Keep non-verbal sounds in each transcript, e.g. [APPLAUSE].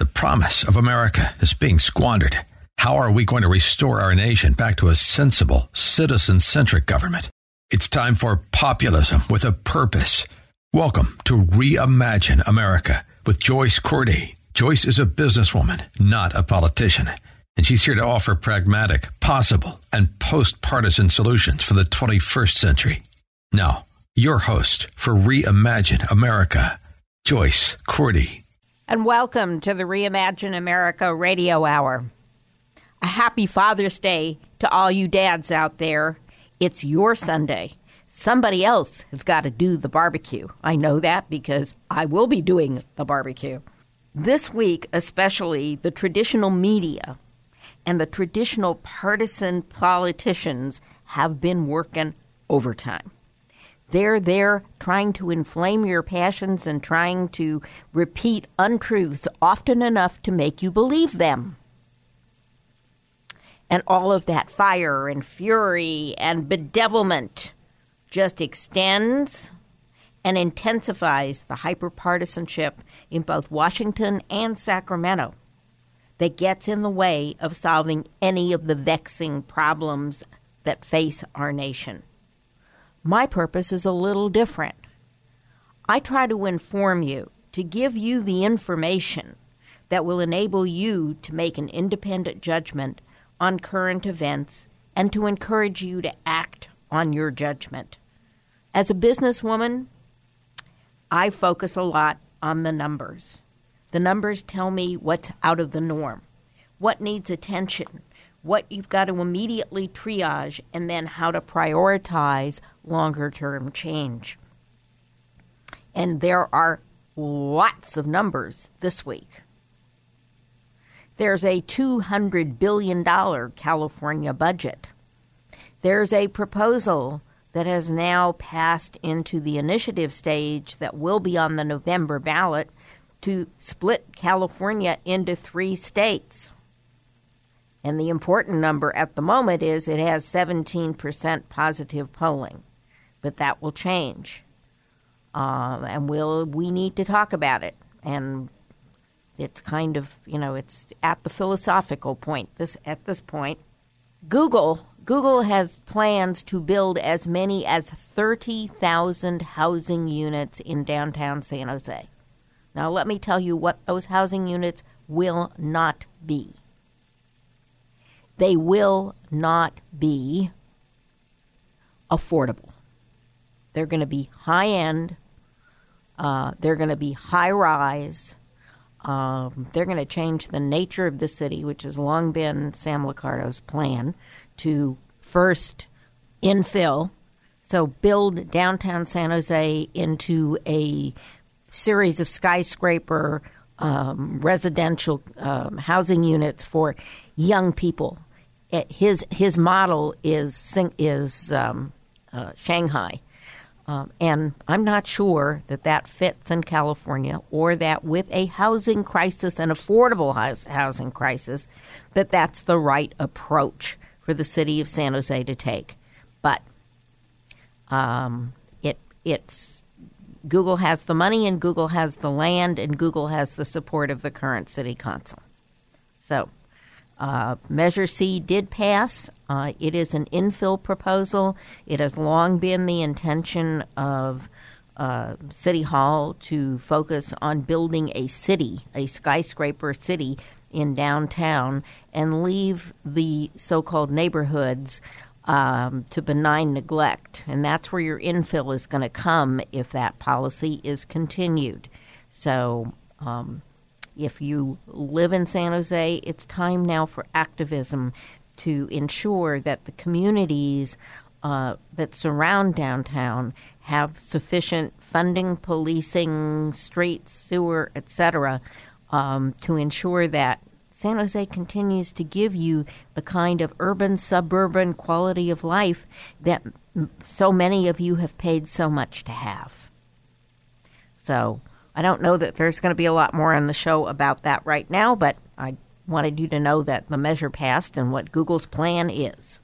The promise of America is being squandered. How are we going to restore our nation back to a sensible, citizen centric government? It's time for populism with a purpose. Welcome to Reimagine America with Joyce Cordy. Joyce is a businesswoman, not a politician, and she's here to offer pragmatic, possible, and post partisan solutions for the 21st century. Now, your host for Reimagine America, Joyce Cordy. And welcome to the Reimagine America Radio Hour. A happy Father's Day to all you dads out there. It's your Sunday. Somebody else has got to do the barbecue. I know that because I will be doing the barbecue. This week, especially, the traditional media and the traditional partisan politicians have been working overtime. They're there trying to inflame your passions and trying to repeat untruths often enough to make you believe them. And all of that fire and fury and bedevilment just extends and intensifies the hyperpartisanship in both Washington and Sacramento that gets in the way of solving any of the vexing problems that face our nation. My purpose is a little different. I try to inform you, to give you the information that will enable you to make an independent judgment on current events and to encourage you to act on your judgment. As a businesswoman, I focus a lot on the numbers. The numbers tell me what's out of the norm, what needs attention, what you've got to immediately triage, and then how to prioritize longer term change. And there are lots of numbers this week. There's a $200 billion California budget. There's a proposal that has now passed into the initiative stage that will be on the November ballot to split California into three states. And the important number at the moment is it has 17% positive polling, but that will change. Um, and we'll, we need to talk about it. And it's kind of, you know, it's at the philosophical point this at this point. Google Google has plans to build as many as 30,000 housing units in downtown San Jose. Now, let me tell you what those housing units will not be. They will not be affordable. They're going to be high end, uh, they're going to be high rise. Um, they're going to change the nature of the city, which has long been Sam Liccardo's plan to first infill, so build downtown San Jose into a series of skyscraper um, residential um, housing units for young people. His his model is is um, uh, Shanghai, um, and I'm not sure that that fits in California, or that with a housing crisis, an affordable house, housing crisis, that that's the right approach for the city of San Jose to take. But um, it it's Google has the money and Google has the land and Google has the support of the current city council. So, uh, Measure C did pass. Uh, it is an infill proposal. It has long been the intention of uh, City Hall to focus on building a city, a skyscraper city in downtown and leave the so called neighborhoods um, to benign neglect. And that's where your infill is going to come if that policy is continued. So, um, if you live in San Jose, it's time now for activism to ensure that the communities uh, that surround downtown have sufficient funding, policing, streets, sewer, etc., um, to ensure that San Jose continues to give you the kind of urban suburban quality of life that so many of you have paid so much to have. So I don't know that there's going to be a lot more on the show about that right now, but I wanted you to know that the measure passed and what Google's plan is.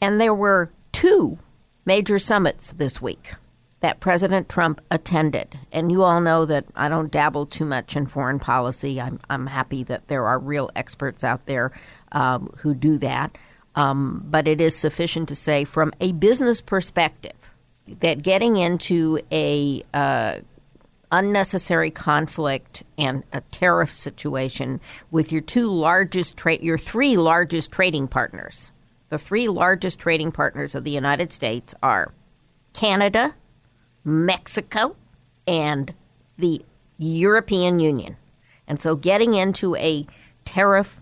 And there were two major summits this week that President Trump attended. And you all know that I don't dabble too much in foreign policy. I'm, I'm happy that there are real experts out there um, who do that. Um, but it is sufficient to say, from a business perspective, that getting into a uh, unnecessary conflict and a tariff situation with your two largest trade, your three largest trading partners. The three largest trading partners of the United States are Canada, Mexico, and the European Union. And so getting into a tariff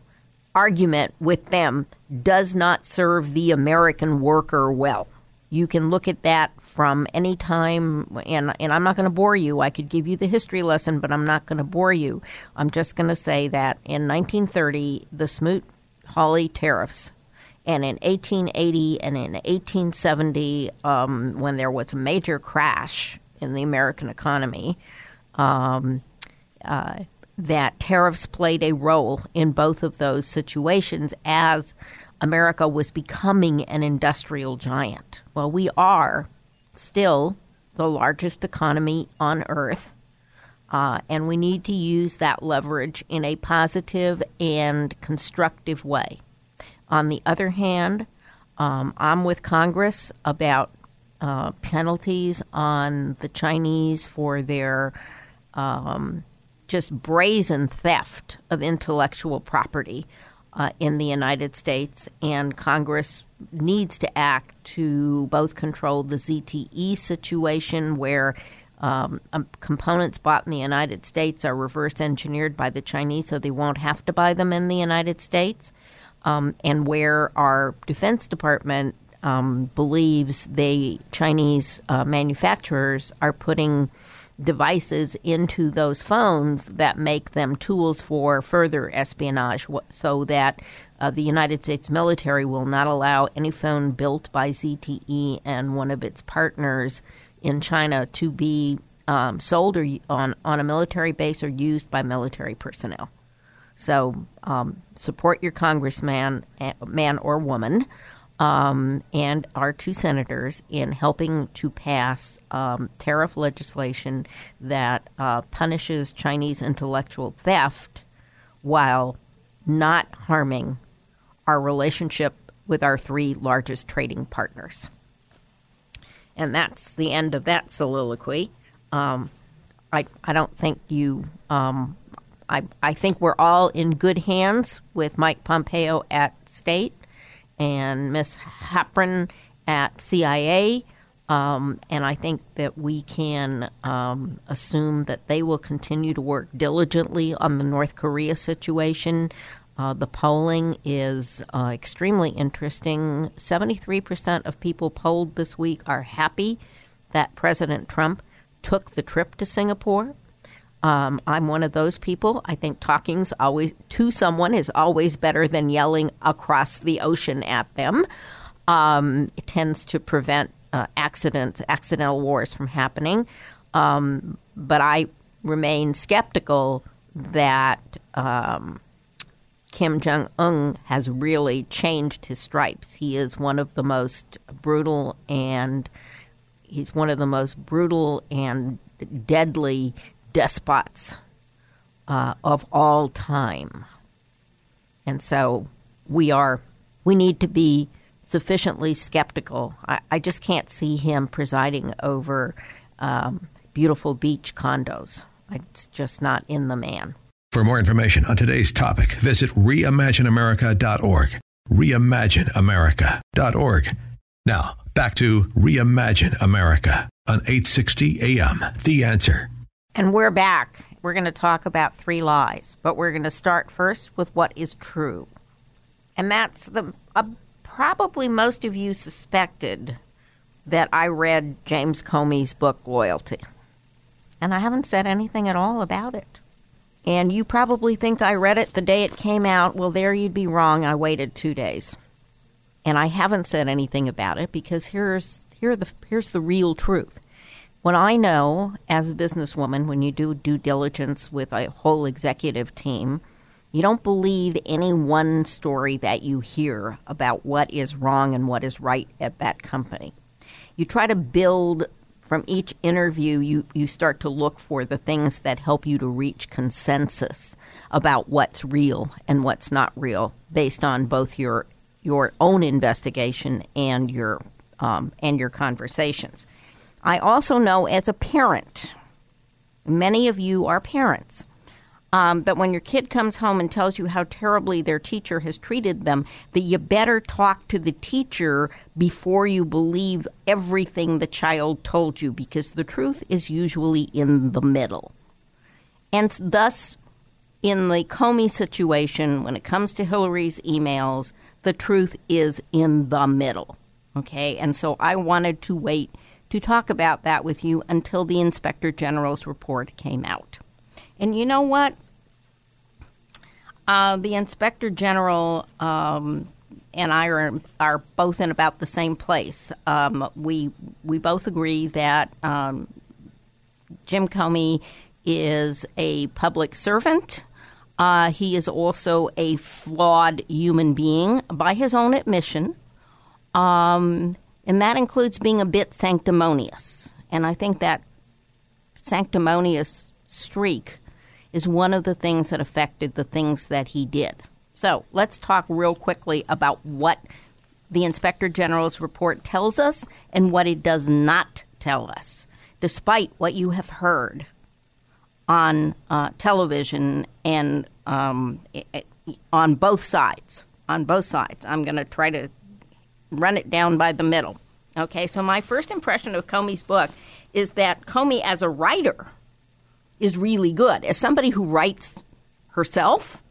argument with them does not serve the American worker well. You can look at that from any time, and, and I'm not going to bore you. I could give you the history lesson, but I'm not going to bore you. I'm just going to say that in 1930, the Smoot Hawley tariffs and in 1880 and in 1870, um, when there was a major crash in the American economy, um, uh, that tariffs played a role in both of those situations as America was becoming an industrial giant. Well, we are still the largest economy on earth. Uh, and we need to use that leverage in a positive and constructive way. On the other hand, um, I'm with Congress about uh, penalties on the Chinese for their um, just brazen theft of intellectual property uh, in the United States, and Congress needs to act to both control the ZTE situation where um, um, components bought in the United States are reverse engineered by the Chinese so they won't have to buy them in the United States um, and where our Defense Department um, believes the Chinese uh, manufacturers are putting devices into those phones that make them tools for further espionage, so that uh, the United States military will not allow any phone built by ZTE and one of its partners in China to be um, sold or on, on a military base or used by military personnel. So um, support your congressman, man or woman, um, and our two senators in helping to pass um, tariff legislation that uh, punishes Chinese intellectual theft while not harming our relationship with our three largest trading partners. And that's the end of that soliloquy. Um, I, I don't think you um, I, I think we're all in good hands with Mike Pompeo at State and Miss Halperin at CIA. Um, and I think that we can um, assume that they will continue to work diligently on the North Korea situation. Uh, the polling is uh, extremely interesting. 73% of people polled this week are happy that President Trump took the trip to Singapore. Um, I'm one of those people. I think talking's always to someone is always better than yelling across the ocean at them. Um, it tends to prevent uh, accidents, accidental wars from happening. Um, but I remain skeptical that um, Kim Jong Un has really changed his stripes. He is one of the most brutal and he's one of the most brutal and deadly despots uh, of all time. And so we are, we need to be sufficiently skeptical. I, I just can't see him presiding over um, beautiful beach condos. It's just not in the man. For more information on today's topic, visit reimagineamerica.org. Reimagineamerica.org. Now, back to Reimagine America on 860 AM. The answer. And we're back. We're going to talk about three lies, but we're going to start first with what is true. And that's the uh, probably most of you suspected that I read James Comey's book Loyalty. And I haven't said anything at all about it. And you probably think I read it the day it came out. Well, there you'd be wrong. I waited two days. And I haven't said anything about it because here's, here the, here's the real truth. What I know as a businesswoman, when you do due diligence with a whole executive team, you don't believe any one story that you hear about what is wrong and what is right at that company. You try to build from each interview, you, you start to look for the things that help you to reach consensus about what's real and what's not real based on both your your own investigation and your um, and your conversations. I also know as a parent, many of you are parents. Um, but when your kid comes home and tells you how terribly their teacher has treated them, that you better talk to the teacher before you believe everything the child told you, because the truth is usually in the middle. And thus, in the Comey situation, when it comes to Hillary's emails, the truth is in the middle. Okay, and so I wanted to wait to talk about that with you until the Inspector General's report came out. And you know what? Uh, the Inspector General um, and I are, are both in about the same place. Um, we we both agree that um, Jim Comey is a public servant. Uh, he is also a flawed human being by his own admission. Um, and that includes being a bit sanctimonious. And I think that sanctimonious streak is one of the things that affected the things that he did. So let's talk real quickly about what the Inspector General's report tells us and what it does not tell us, despite what you have heard on uh, television and um, on both sides. On both sides. I'm going to try to run it down by the middle. Okay, so my first impression of Comey's book is that Comey, as a writer, is really good. As somebody who writes herself,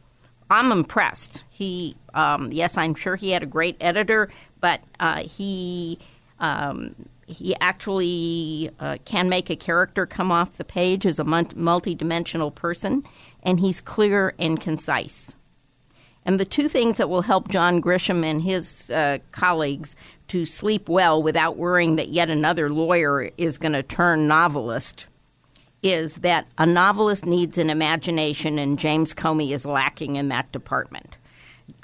I'm impressed. He, um, yes, I'm sure he had a great editor, but uh, he um, he actually uh, can make a character come off the page as a multi-dimensional person, and he's clear and concise. And the two things that will help John Grisham and his uh, colleagues to sleep well without worrying that yet another lawyer is going to turn novelist is that a novelist needs an imagination, and James Comey is lacking in that department.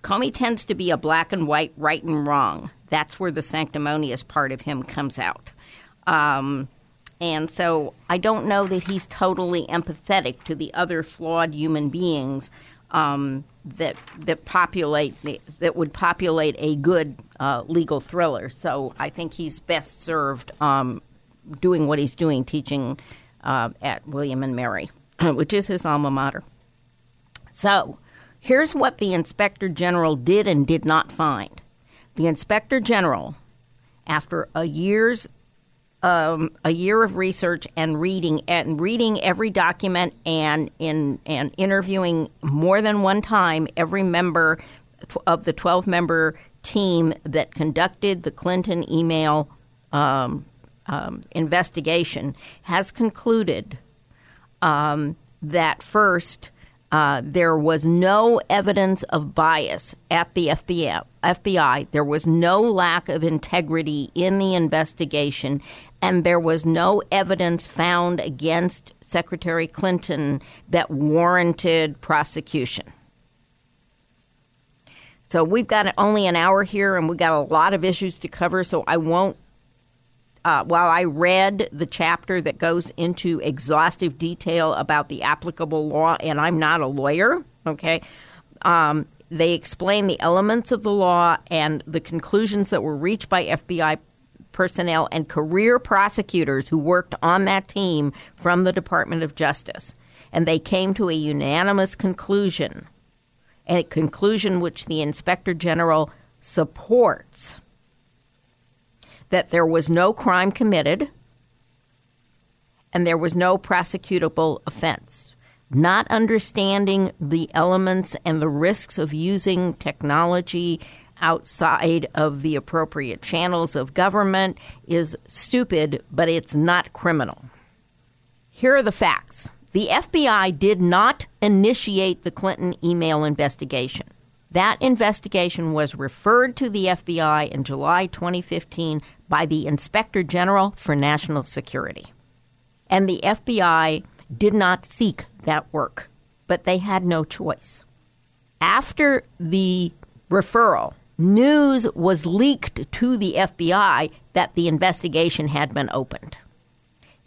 Comey tends to be a black and white, right and wrong. That's where the sanctimonious part of him comes out. Um, and so I don't know that he's totally empathetic to the other flawed human beings um, that that populate that would populate a good uh, legal thriller. So I think he's best served um, doing what he's doing, teaching uh, at William and Mary, [CLEARS THROAT] which is his alma mater. So, here's what the Inspector General did and did not find. The Inspector General, after a year's um, a year of research and reading and reading every document and in and interviewing more than one time every member of the 12 member team that conducted the Clinton email um, um, investigation has concluded um, that first, uh, there was no evidence of bias at the FBI, FBI. There was no lack of integrity in the investigation, and there was no evidence found against Secretary Clinton that warranted prosecution. So we've got only an hour here, and we've got a lot of issues to cover. So I won't uh, while I read the chapter that goes into exhaustive detail about the applicable law, and I'm not a lawyer, okay, um, they explain the elements of the law and the conclusions that were reached by FBI personnel and career prosecutors who worked on that team from the Department of Justice. And they came to a unanimous conclusion, a conclusion which the Inspector General supports that there was no crime committed and there was no prosecutable offense. Not understanding the elements and the risks of using technology outside of the appropriate channels of government is stupid, but it's not criminal. Here are the facts. the FBI did not initiate the Clinton email investigation. That investigation was referred to the FBI in July 2015 by the Inspector General for National Security. And the FBI did not seek that work, but they had no choice. After the referral, news was leaked to the FBI that the investigation had been opened.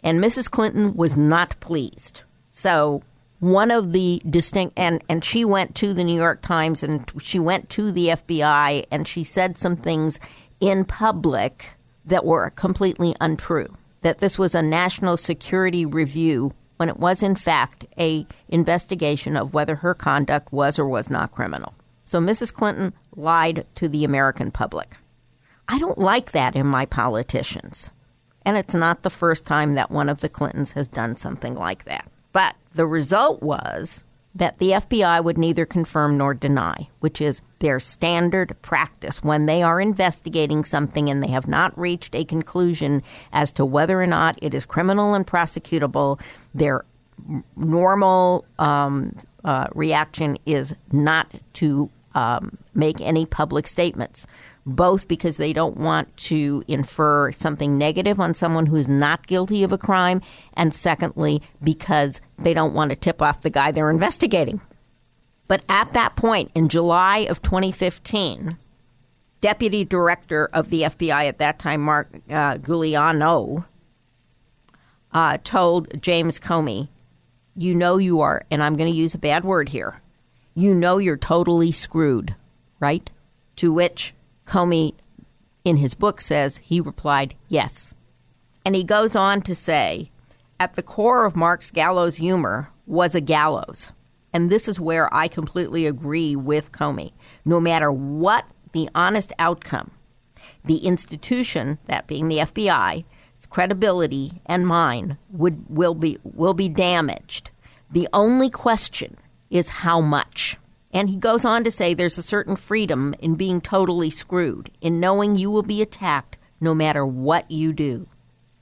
And Mrs. Clinton was not pleased. So, one of the distinct, and, and she went to the New York Times and she went to the FBI and she said some things in public that were completely untrue. That this was a national security review when it was in fact a investigation of whether her conduct was or was not criminal. So Mrs. Clinton lied to the American public. I don't like that in my politicians. And it's not the first time that one of the Clintons has done something like that. But the result was that the FBI would neither confirm nor deny, which is their standard practice when they are investigating something and they have not reached a conclusion as to whether or not it is criminal and prosecutable. Their normal um, uh, reaction is not to um, make any public statements both because they don't want to infer something negative on someone who's not guilty of a crime, and secondly, because they don't want to tip off the guy they're investigating. But at that point, in July of 2015, Deputy Director of the FBI at that time, Mark uh, Giuliano, uh, told James Comey, You know you are, and I'm going to use a bad word here, you know you're totally screwed, right? To which Comey, in his book, says he replied, yes. And he goes on to say, at the core of Mark's gallows humor was a gallows. And this is where I completely agree with Comey. No matter what the honest outcome, the institution, that being the FBI, its credibility and mine would will be will be damaged. The only question is how much. And he goes on to say there's a certain freedom in being totally screwed, in knowing you will be attacked no matter what you do.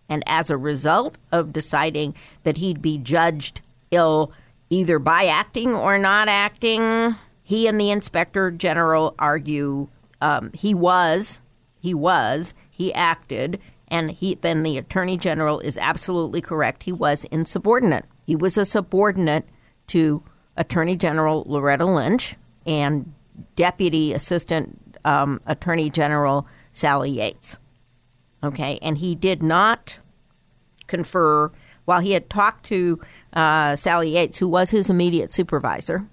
And as a result of deciding that he'd be judged ill either by acting or not acting, he and the inspector general argue um, he was, he was, he acted, and he then the attorney general is absolutely correct. He was insubordinate. He was a subordinate to Attorney General Loretta Lynch and Deputy Assistant um, Attorney General Sally Yates. Okay, and he did not confer while he had talked to uh, Sally Yates, who was his immediate supervisor,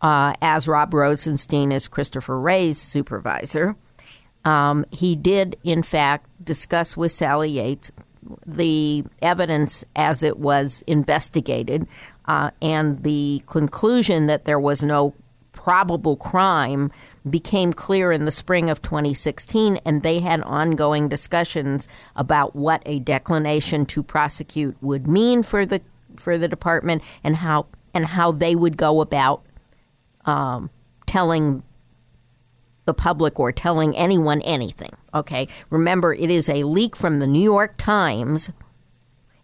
uh, as Rob Rosenstein is Christopher Wray's supervisor. Um, he did, in fact, discuss with Sally Yates the evidence as it was investigated uh, and the conclusion that there was no probable crime became clear in the spring of 2016, and they had ongoing discussions about what a declination to prosecute would mean for the for the department and how and how they would go about um, telling the public or telling anyone anything. Okay, remember it is a leak from the New York Times,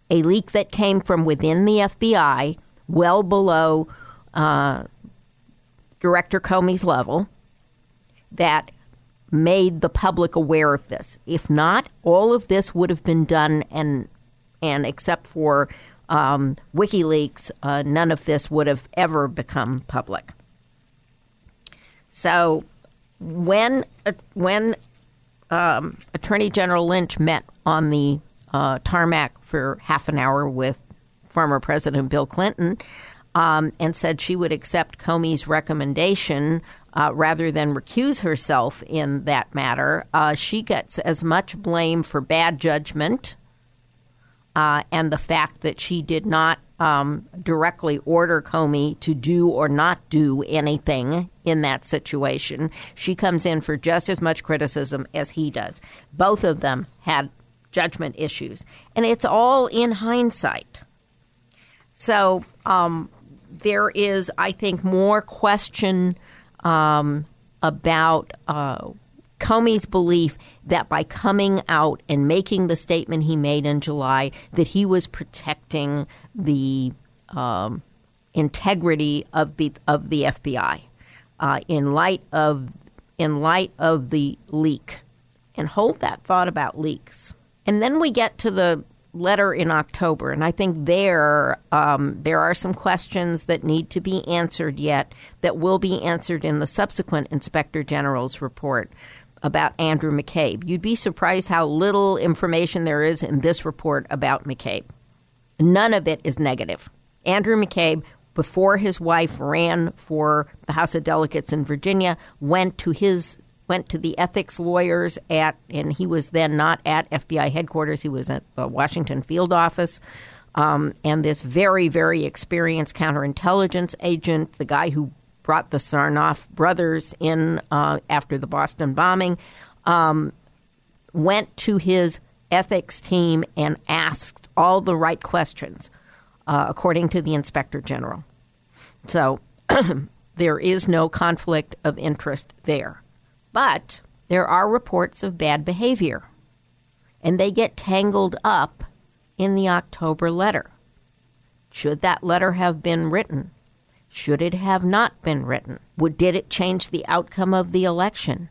a leak that came from within the FBI well below uh, Director Comey's level that made the public aware of this. If not, all of this would have been done, and and except for um, WikiLeaks, uh, none of this would have ever become public. So, when uh, when um, Attorney General Lynch met on the uh, tarmac for half an hour with former President Bill Clinton, um, and said she would accept Comey's recommendation uh, rather than recuse herself in that matter. Uh, she gets as much blame for bad judgment uh, and the fact that she did not um, directly order Comey to do or not do anything in that situation. She comes in for just as much criticism as he does. Both of them had judgment issues. And it's all in hindsight. So um, there is, I think, more question um, about uh, Comey's belief that by coming out and making the statement he made in July, that he was protecting the um, integrity of the, of the FBI uh, in light of in light of the leak, and hold that thought about leaks. And then we get to the letter in October, and I think there um, there are some questions that need to be answered yet that will be answered in the subsequent Inspector General's report about Andrew McCabe. You'd be surprised how little information there is in this report about McCabe. None of it is negative. Andrew McCabe, before his wife ran for the House of Delegates in Virginia, went to his went to the ethics lawyers at, and he was then not at FBI headquarters. He was at the Washington field office. Um, and this very, very experienced counterintelligence agent, the guy who brought the Tsarnaev brothers in uh, after the Boston bombing, um, went to his ethics team and asked all the right questions, uh, according to the inspector general. So [CLEARS THROAT] there is no conflict of interest there. But there are reports of bad behavior, and they get tangled up in the October letter. Should that letter have been written? Should it have not been written? Would, did it change the outcome of the election?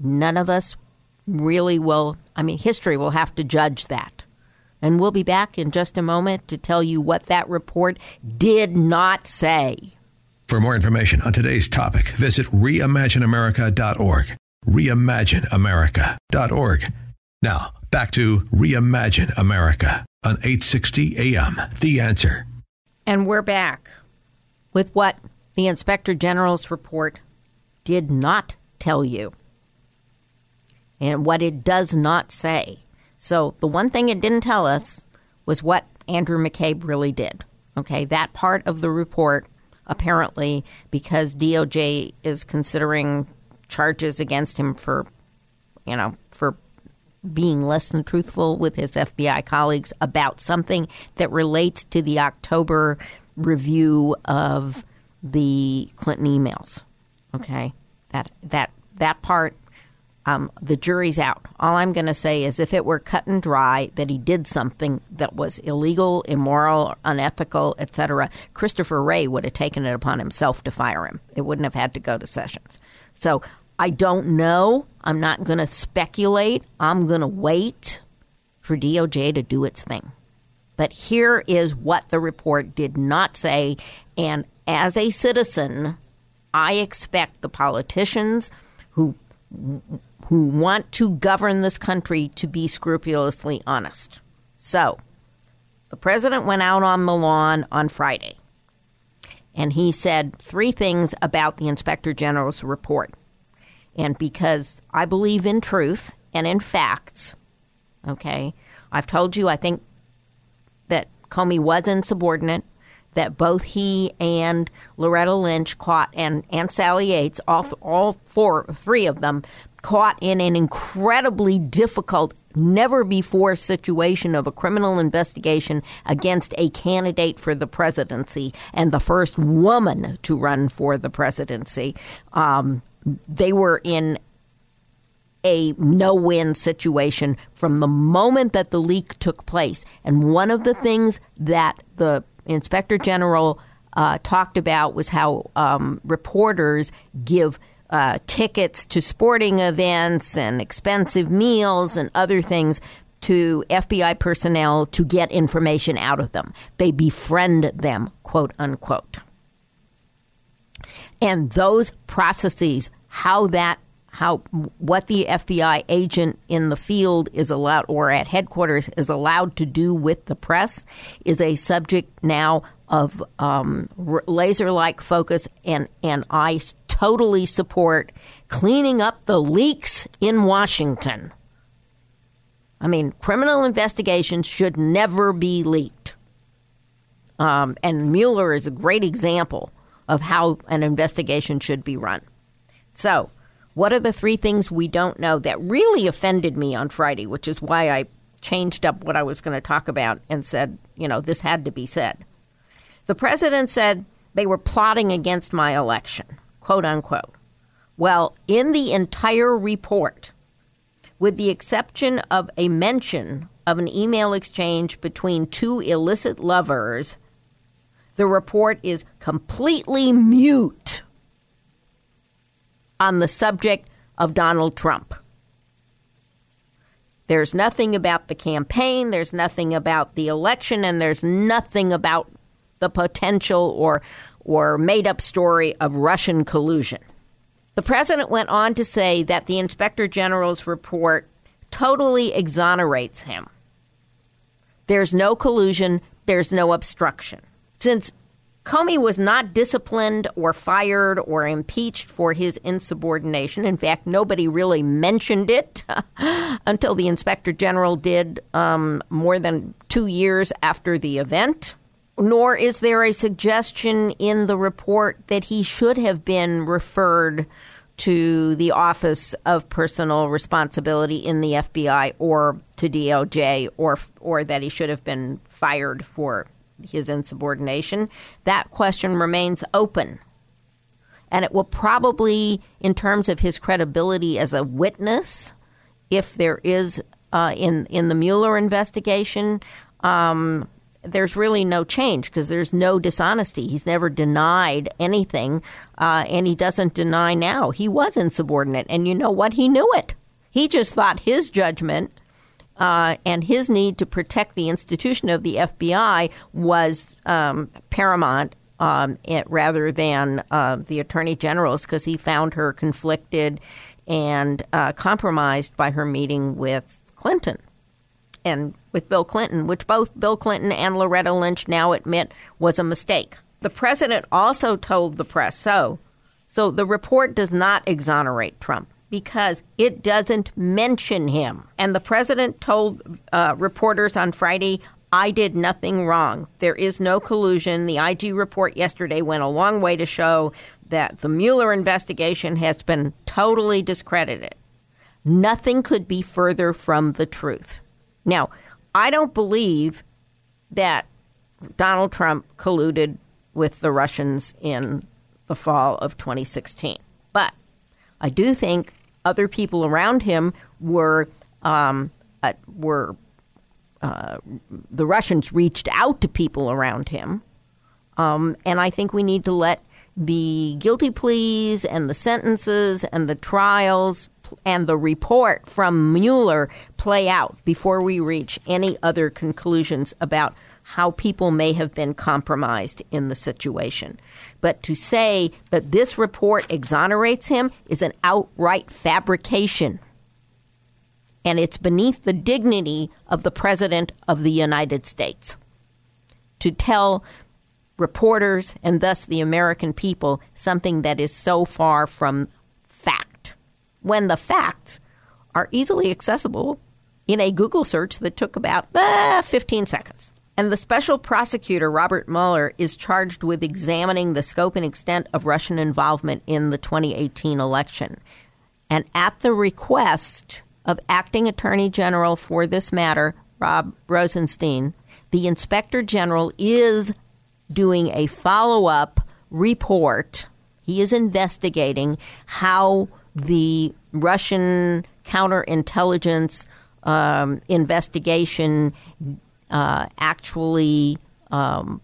None of us really will. I mean, history will have to judge that. And we'll be back in just a moment to tell you what that report did not say. For more information on today's topic, visit reimagineamerica.org. Reimagineamerica.org. Now, back to Reimagine America on 860 AM. The answer. And we're back with what the Inspector General's report did not tell you and what it does not say. So, the one thing it didn't tell us was what Andrew McCabe really did. Okay, that part of the report apparently, because DOJ is considering charges against him for, you know, for being less than truthful with his FBI colleagues about something that relates to the October review of the Clinton emails. Okay, that that that part um, the jury's out. All I'm going to say is if it were cut and dry that he did something that was illegal, immoral, unethical, etc., Christopher Wray would have taken it upon himself to fire him. It wouldn't have had to go to Sessions. So I don't know. I'm not going to speculate. I'm going to wait for DOJ to do its thing. But here is what the report did not say. And as a citizen, I expect the politicians who who want to govern this country to be scrupulously honest. So, the president went out on the lawn on Friday and he said three things about the inspector general's report. And because I believe in truth and in facts, okay, I've told you I think Comey was insubordinate, that both he and Loretta Lynch caught, and, and Sally Yates, all, all four, three of them, caught in an incredibly difficult, never before situation of a criminal investigation against a candidate for the presidency and the first woman to run for the presidency. Um, they were in a no win situation from the moment that the leak took place. And one of the things that the inspector general uh, talked about was how um, reporters give uh, tickets to sporting events and expensive meals and other things to FBI personnel to get information out of them. They befriend them, quote unquote. And those processes, how that how what the FBI agent in the field is allowed or at headquarters is allowed to do with the press is a subject now of um, laser like focus, and, and I totally support cleaning up the leaks in Washington. I mean, criminal investigations should never be leaked. Um, and Mueller is a great example of how an investigation should be run. So, what are the three things we don't know that really offended me on Friday, which is why I changed up what I was going to talk about and said, you know, this had to be said. The president said they were plotting against my election, quote unquote. Well, in the entire report, with the exception of a mention of an email exchange between two illicit lovers, The report is completely mute on the subject of Donald Trump. There's nothing about the campaign, there's nothing about the election, and there's nothing about the potential or, or made up story of Russian collusion. The president went on to say that the inspector general's report totally exonerates him. There's no collusion, there's no obstruction. Since Comey was not disciplined or fired or impeached for his insubordination. In fact, nobody really mentioned it [LAUGHS] until the inspector general did um, more than two years after the event. Nor is there a suggestion in the report that he should have been referred to the Office of Personal Responsibility in the FBI or to DOJ or or that he should have been fired for his insubordination, that question remains open. And it will probably, in terms of his credibility as a witness, if there is uh, in in the Mueller investigation, um, there's really no change because there's no dishonesty. He's never denied anything, uh, and he doesn't deny now. He was insubordinate, and you know what? He knew it. He just thought his judgment uh, and his need to protect the institution of the FBI was um, paramount um, it, rather than uh, the attorney general's because he found her conflicted and uh, compromised by her meeting with Clinton and with Bill Clinton, which both Bill Clinton and Loretta Lynch now admit was a mistake. The president also told the press so. So the report does not exonerate Trump because it doesn't mention him. And the president told uh, reporters on Friday, I did nothing wrong. There is no collusion. The IG report yesterday went a long way to show that the Mueller investigation has been totally discredited. Nothing could be further from the truth. Now, I don't believe that Donald Trump colluded with the Russians in the fall of 2016. But I do think other people around him were um, uh, were uh, the Russians reached out to people around him, um, and I think we need to let the guilty pleas and the sentences and the trials and the report from Mueller play out before we reach any other conclusions about how people may have been compromised in the situation. But to say that this report exonerates him is an outright fabrication. And it's beneath the dignity of the President of the United States to tell reporters and thus the American people something that is so far from fact, when the facts are easily accessible in a Google search that took about uh, 15 seconds. And the special prosecutor, Robert Mueller, is charged with examining the scope and extent of Russian involvement in the 2018 election. And at the request of acting attorney general for this matter, Rob Rosenstein, the inspector general is doing a follow up report. He is investigating how the Russian counterintelligence um, investigation uh, actually um,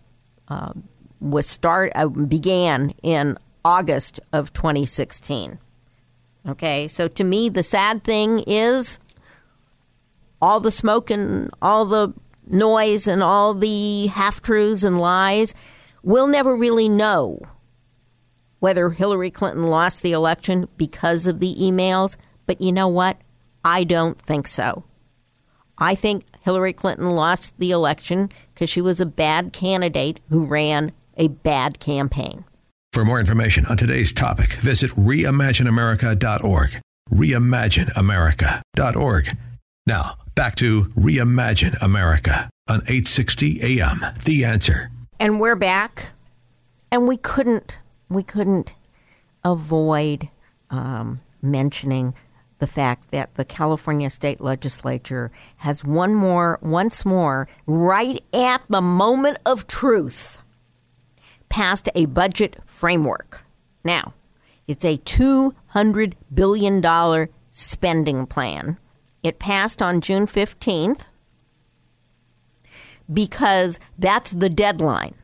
uh, was start uh, began in August of 2016. Okay, so to me, the sad thing is all the smoke and all the noise and all the half truths and lies. We'll never really know whether Hillary Clinton lost the election because of the emails, but you know what? I don't think so. I think Hillary Clinton lost the election because she was a bad candidate who ran a bad campaign. For more information on today's topic, visit reimagineamerica.org. Reimagineamerica.org. Now, back to Reimagine America on 860 AM. The answer. And we're back. And we couldn't we couldn't avoid um, mentioning the fact that the California state legislature has one more, once more, right at the moment of truth, passed a budget framework. Now, it's a $200 billion spending plan. It passed on June 15th because that's the deadline.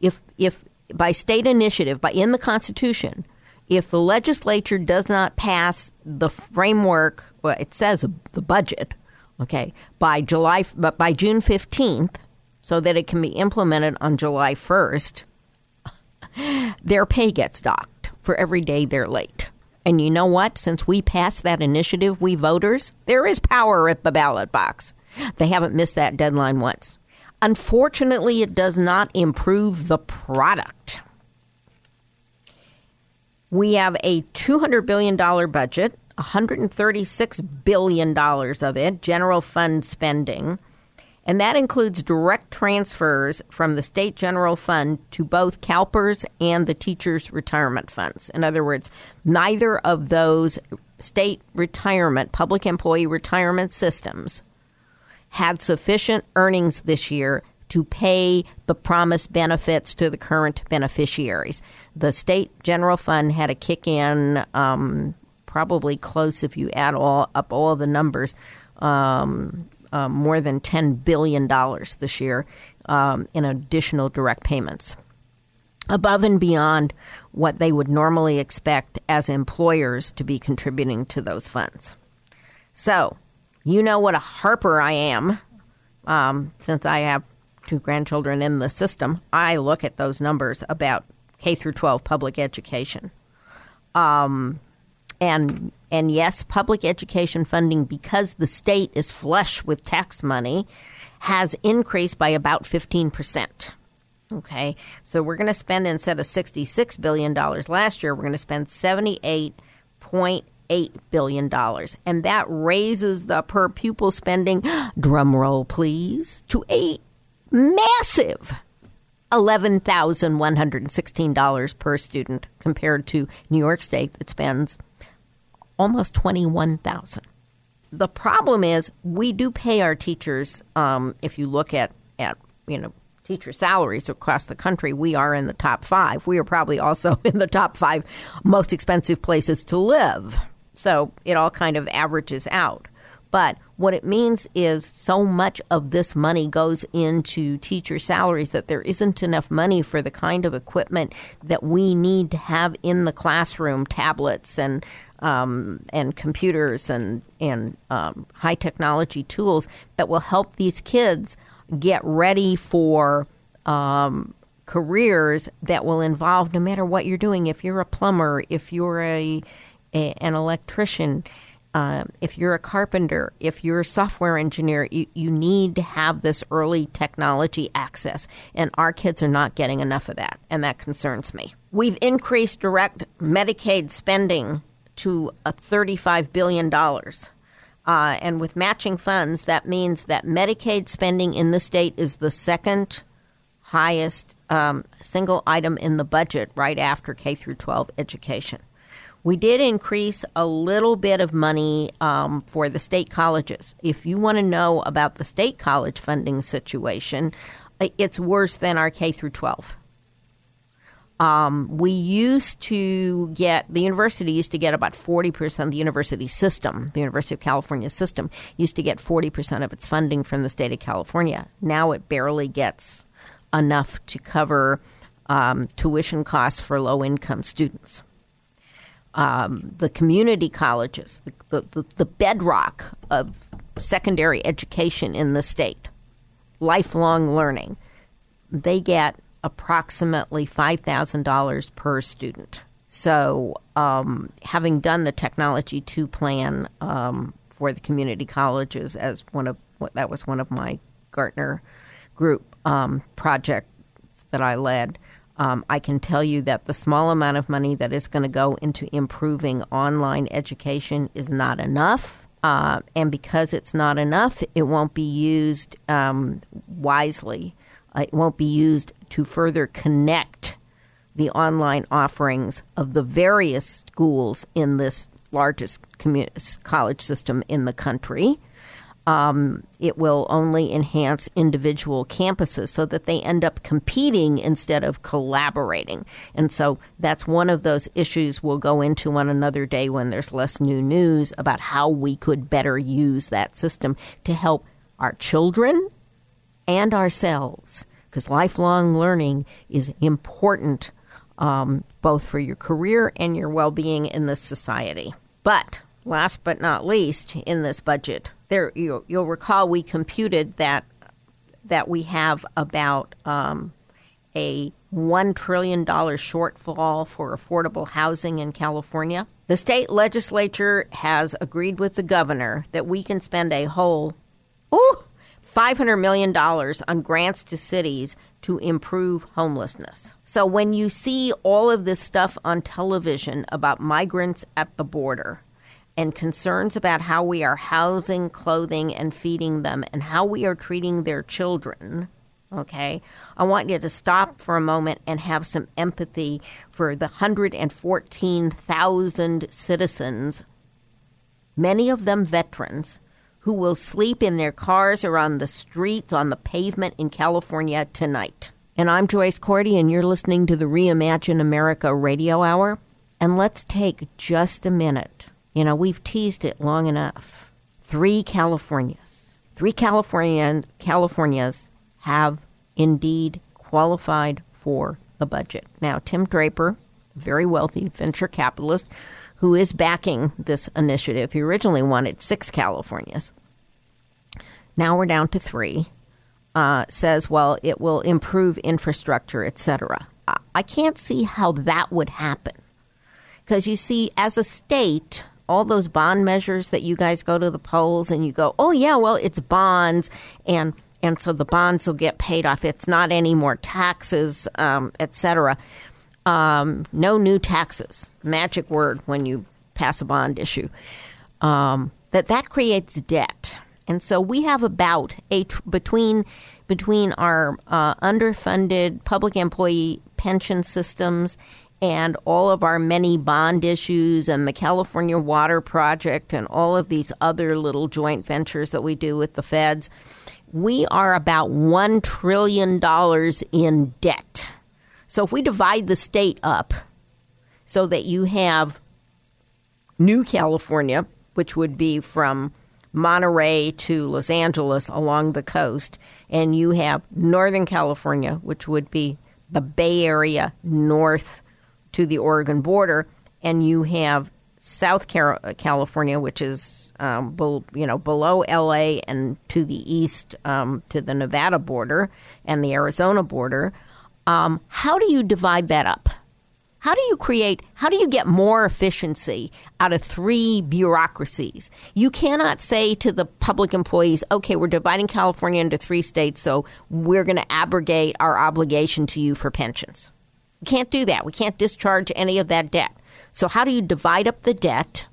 if if by state initiative, by in the Constitution, if the legislature does not pass the framework, well, it says the budget, okay, by July, but by June fifteenth, so that it can be implemented on July first, [LAUGHS] their pay gets docked for every day they're late. And you know what? Since we passed that initiative, we voters, there is power at the ballot box. They haven't missed that deadline once. Unfortunately, it does not improve the product. We have a $200 billion budget, $136 billion of it, general fund spending. And that includes direct transfers from the state general fund to both CalPERS and the teachers' retirement funds. In other words, neither of those state retirement, public employee retirement systems had sufficient earnings this year to pay the promised benefits to the current beneficiaries. The state general fund had a kick in, um, probably close if you add all up all the numbers, um, uh, more than ten billion dollars this year um, in additional direct payments, above and beyond what they would normally expect as employers to be contributing to those funds. So you know what a harper I am, um, since I have two grandchildren in the system. I look at those numbers about K through 12 public education. Um, and and yes, public education funding because the state is flush with tax money has increased by about 15%. Okay. So we're going to spend instead of 66 billion dollars last year, we're going to spend 78.8 $8 billion. And that raises the per pupil spending, [GASPS] drum roll please, to a massive $11,116 per student compared to New York State that spends almost 21000 The problem is we do pay our teachers, um, if you look at, at, you know, teacher salaries across the country, we are in the top five. We are probably also [LAUGHS] in the top five most expensive places to live. So it all kind of averages out. But what it means is so much of this money goes into teacher salaries that there isn't enough money for the kind of equipment that we need to have in the classroom tablets and um, and computers and and um, high technology tools that will help these kids get ready for um, careers that will involve no matter what you're doing. If you're a plumber, if you're a a, an electrician, uh, if you're a carpenter, if you're a software engineer, you, you need to have this early technology access. And our kids are not getting enough of that, and that concerns me. We've increased direct Medicaid spending to a $35 billion. Uh, and with matching funds, that means that Medicaid spending in the state is the second highest um, single item in the budget right after K through 12 education. We did increase a little bit of money um, for the state colleges. If you want to know about the state college funding situation, it's worse than our K through 12. Um, we used to get the university used to get about 40% of the university system the university of california system used to get 40% of its funding from the state of california now it barely gets enough to cover um, tuition costs for low income students um, the community colleges, the, the, the bedrock of secondary education in the state, lifelong learning, they get approximately $5,000 per student. So, um, having done the Technology 2 plan um, for the community colleges as one of that was one of my Gartner group um, projects that I led, um, I can tell you that the small amount of money that is going to go into improving online education is not enough. Uh, and because it's not enough, it won't be used um, wisely. Uh, it won't be used to further connect the online offerings of the various schools in this largest community, college system in the country um, it will only enhance individual campuses so that they end up competing instead of collaborating. And so that's one of those issues we'll go into on another day when there's less new news about how we could better use that system to help our children and ourselves because lifelong learning is important um, both for your career and your well being in this society. But last but not least, in this budget, there you, will recall we computed that that we have about um, a $1 trillion shortfall for affordable housing in California. The state legislature has agreed with the governor that we can spend a whole ooh, $500 million on grants to cities to improve homelessness. So when you see all of this stuff on television about migrants at the border and concerns about how we are housing, clothing, and feeding them and how we are treating their children, okay, I want you to stop for a moment and have some empathy for the 114,000 citizens, many of them veterans who will sleep in their cars or on the streets, on the pavement in California tonight. And I'm Joyce Cordi, and you're listening to the Reimagine America radio hour. And let's take just a minute. You know, we've teased it long enough. Three Californias. Three Californian, Californias have indeed qualified for the budget. Now, Tim Draper, very wealthy venture capitalist, who is backing this initiative. He originally wanted six Californias. Now we're down to three. Uh, says, well, it will improve infrastructure, etc. I can't see how that would happen. Because you see, as a state, all those bond measures that you guys go to the polls and you go, oh, yeah, well, it's bonds. And and so the bonds will get paid off. It's not any more taxes, um, etc um, no new taxes, magic word when you pass a bond issue, um, that that creates debt. And so we have about a tr- between between our uh, underfunded public employee pension systems and all of our many bond issues and the California Water Project and all of these other little joint ventures that we do with the feds, we are about $1 trillion in debt. So if we divide the state up so that you have New California, which would be from Monterey to Los Angeles along the coast, and you have Northern California, which would be the Bay Area north to the Oregon border, and you have South California, which is um, you know below LA and to the east um, to the Nevada border and the Arizona border. Um, how do you divide that up? How do you create, how do you get more efficiency out of three bureaucracies? You cannot say to the public employees, okay, we're dividing California into three states, so we're going to abrogate our obligation to you for pensions. We can't do that. We can't discharge any of that debt. So, how do you divide up the debt?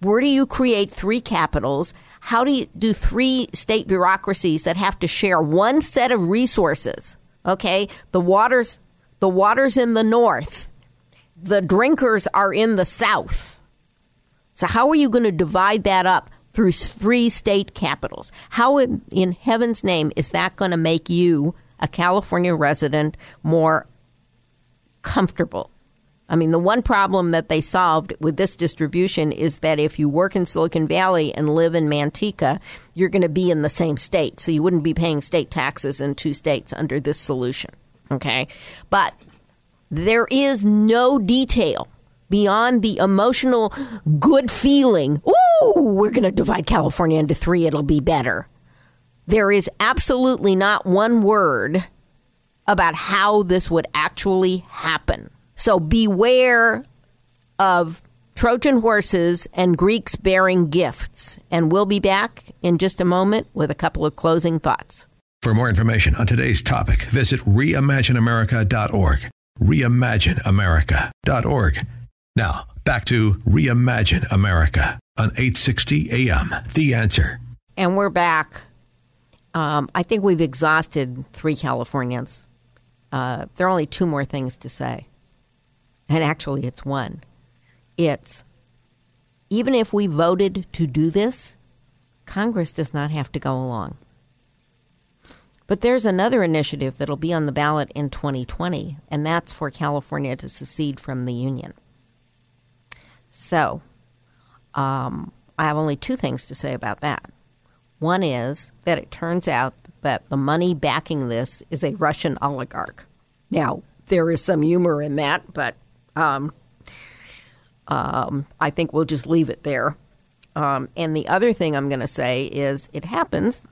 Where do you create three capitals? How do you do three state bureaucracies that have to share one set of resources? Okay, the waters the waters in the north. The drinkers are in the south. So how are you going to divide that up through three state capitals? How in, in heaven's name is that going to make you a California resident more comfortable? I mean, the one problem that they solved with this distribution is that if you work in Silicon Valley and live in Manteca, you're going to be in the same state. So you wouldn't be paying state taxes in two states under this solution. Okay. But there is no detail beyond the emotional good feeling. Ooh, we're going to divide California into three. It'll be better. There is absolutely not one word about how this would actually happen. So beware of Trojan horses and Greeks bearing gifts. And we'll be back in just a moment with a couple of closing thoughts. For more information on today's topic, visit reimagineamerica.org. Reimagineamerica.org. Now, back to Reimagine America on 860 AM. The answer. And we're back. Um, I think we've exhausted three Californians. Uh, there are only two more things to say and actually it's one. It's even if we voted to do this, Congress does not have to go along. But there's another initiative that'll be on the ballot in 2020, and that's for California to secede from the Union. So, um, I have only two things to say about that. One is that it turns out that the money backing this is a Russian oligarch. Now, there is some humor in that, but um, um, I think we'll just leave it there. Um, and the other thing I'm going to say is it happens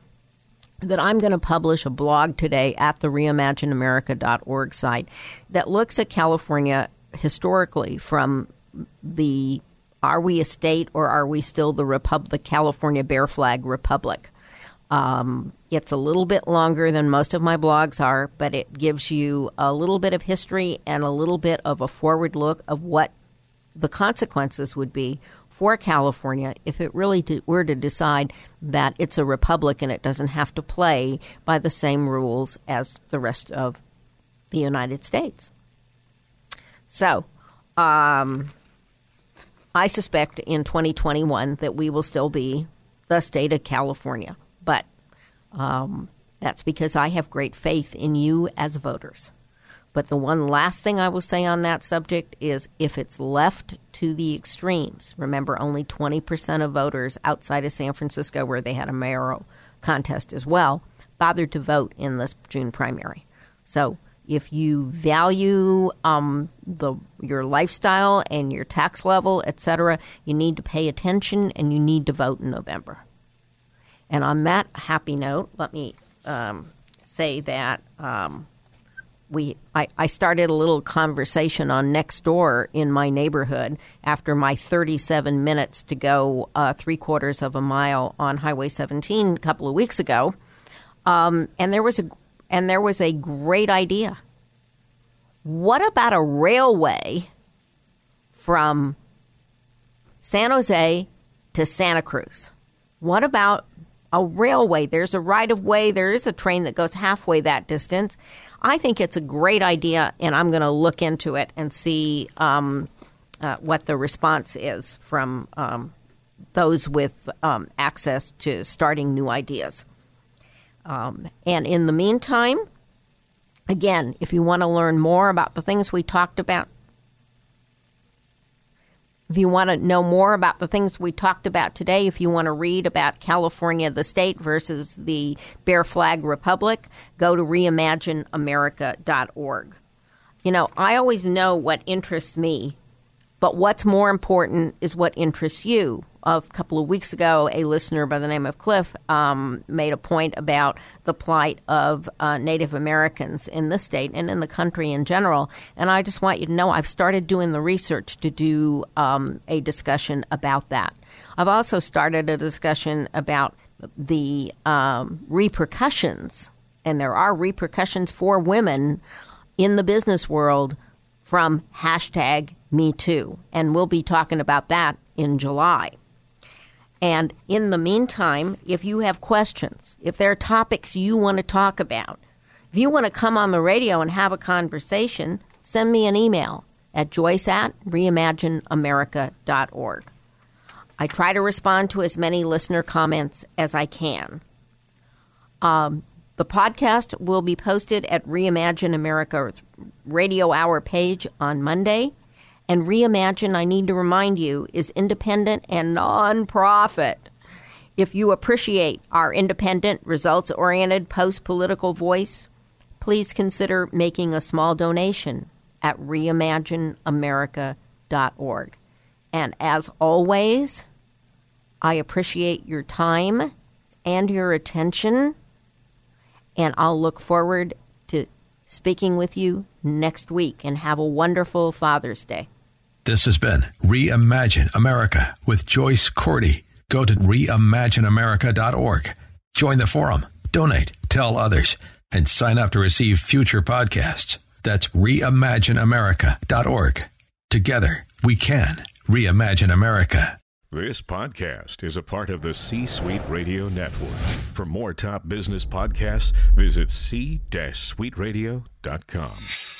that I'm going to publish a blog today at the reimagineamerica.org site that looks at California historically from the are we a state or are we still the Repub- the California Bear Flag Republic? Um, it's a little bit longer than most of my blogs are, but it gives you a little bit of history and a little bit of a forward look of what the consequences would be for California if it really were to decide that it's a republic and it doesn't have to play by the same rules as the rest of the United States. So, um, I suspect in 2021 that we will still be the state of California, but um, that's because I have great faith in you as voters. But the one last thing I will say on that subject is if it's left to the extremes, remember only 20% of voters outside of San Francisco, where they had a mayoral contest as well, bothered to vote in this June primary. So if you value um, the your lifestyle and your tax level, etc., you need to pay attention and you need to vote in November. And on that happy note, let me um, say that um, we I, I started a little conversation on next door in my neighborhood after my 37 minutes to go uh, three quarters of a mile on Highway 17 a couple of weeks ago, um, and there was a and there was a great idea. What about a railway from San Jose to Santa Cruz? What about a railway? There's a right of way, there is a train that goes halfway that distance. I think it's a great idea, and I'm going to look into it and see um, uh, what the response is from um, those with um, access to starting new ideas. Um, and in the meantime, again, if you want to learn more about the things we talked about, if you want to know more about the things we talked about today, if you want to read about California, the state versus the Bear Flag Republic, go to reimagineamerica.org. You know, I always know what interests me, but what's more important is what interests you a couple of weeks ago, a listener by the name of Cliff um, made a point about the plight of uh, Native Americans in this state and in the country in general. And I just want you to know I've started doing the research to do um, a discussion about that. I've also started a discussion about the um, repercussions, and there are repercussions for women in the business world from hashtag Me Too. And we'll be talking about that in July. And in the meantime, if you have questions, if there are topics you want to talk about, if you want to come on the radio and have a conversation, send me an email at joyce at reimagineamerica.org. I try to respond to as many listener comments as I can. Um, the podcast will be posted at Reimagine America Radio Hour page on Monday. And Reimagine, I need to remind you, is independent and nonprofit. If you appreciate our independent, results oriented, post political voice, please consider making a small donation at reimagineamerica.org. And as always, I appreciate your time and your attention, and I'll look forward to speaking with you next week. And have a wonderful Father's Day. This has been Reimagine America with Joyce Cordi. Go to reimagineamerica.org. Join the forum, donate, tell others, and sign up to receive future podcasts. That's reimagineamerica.org. Together, we can reimagine America. This podcast is a part of the C Suite Radio Network. For more top business podcasts, visit c-suiteradio.com.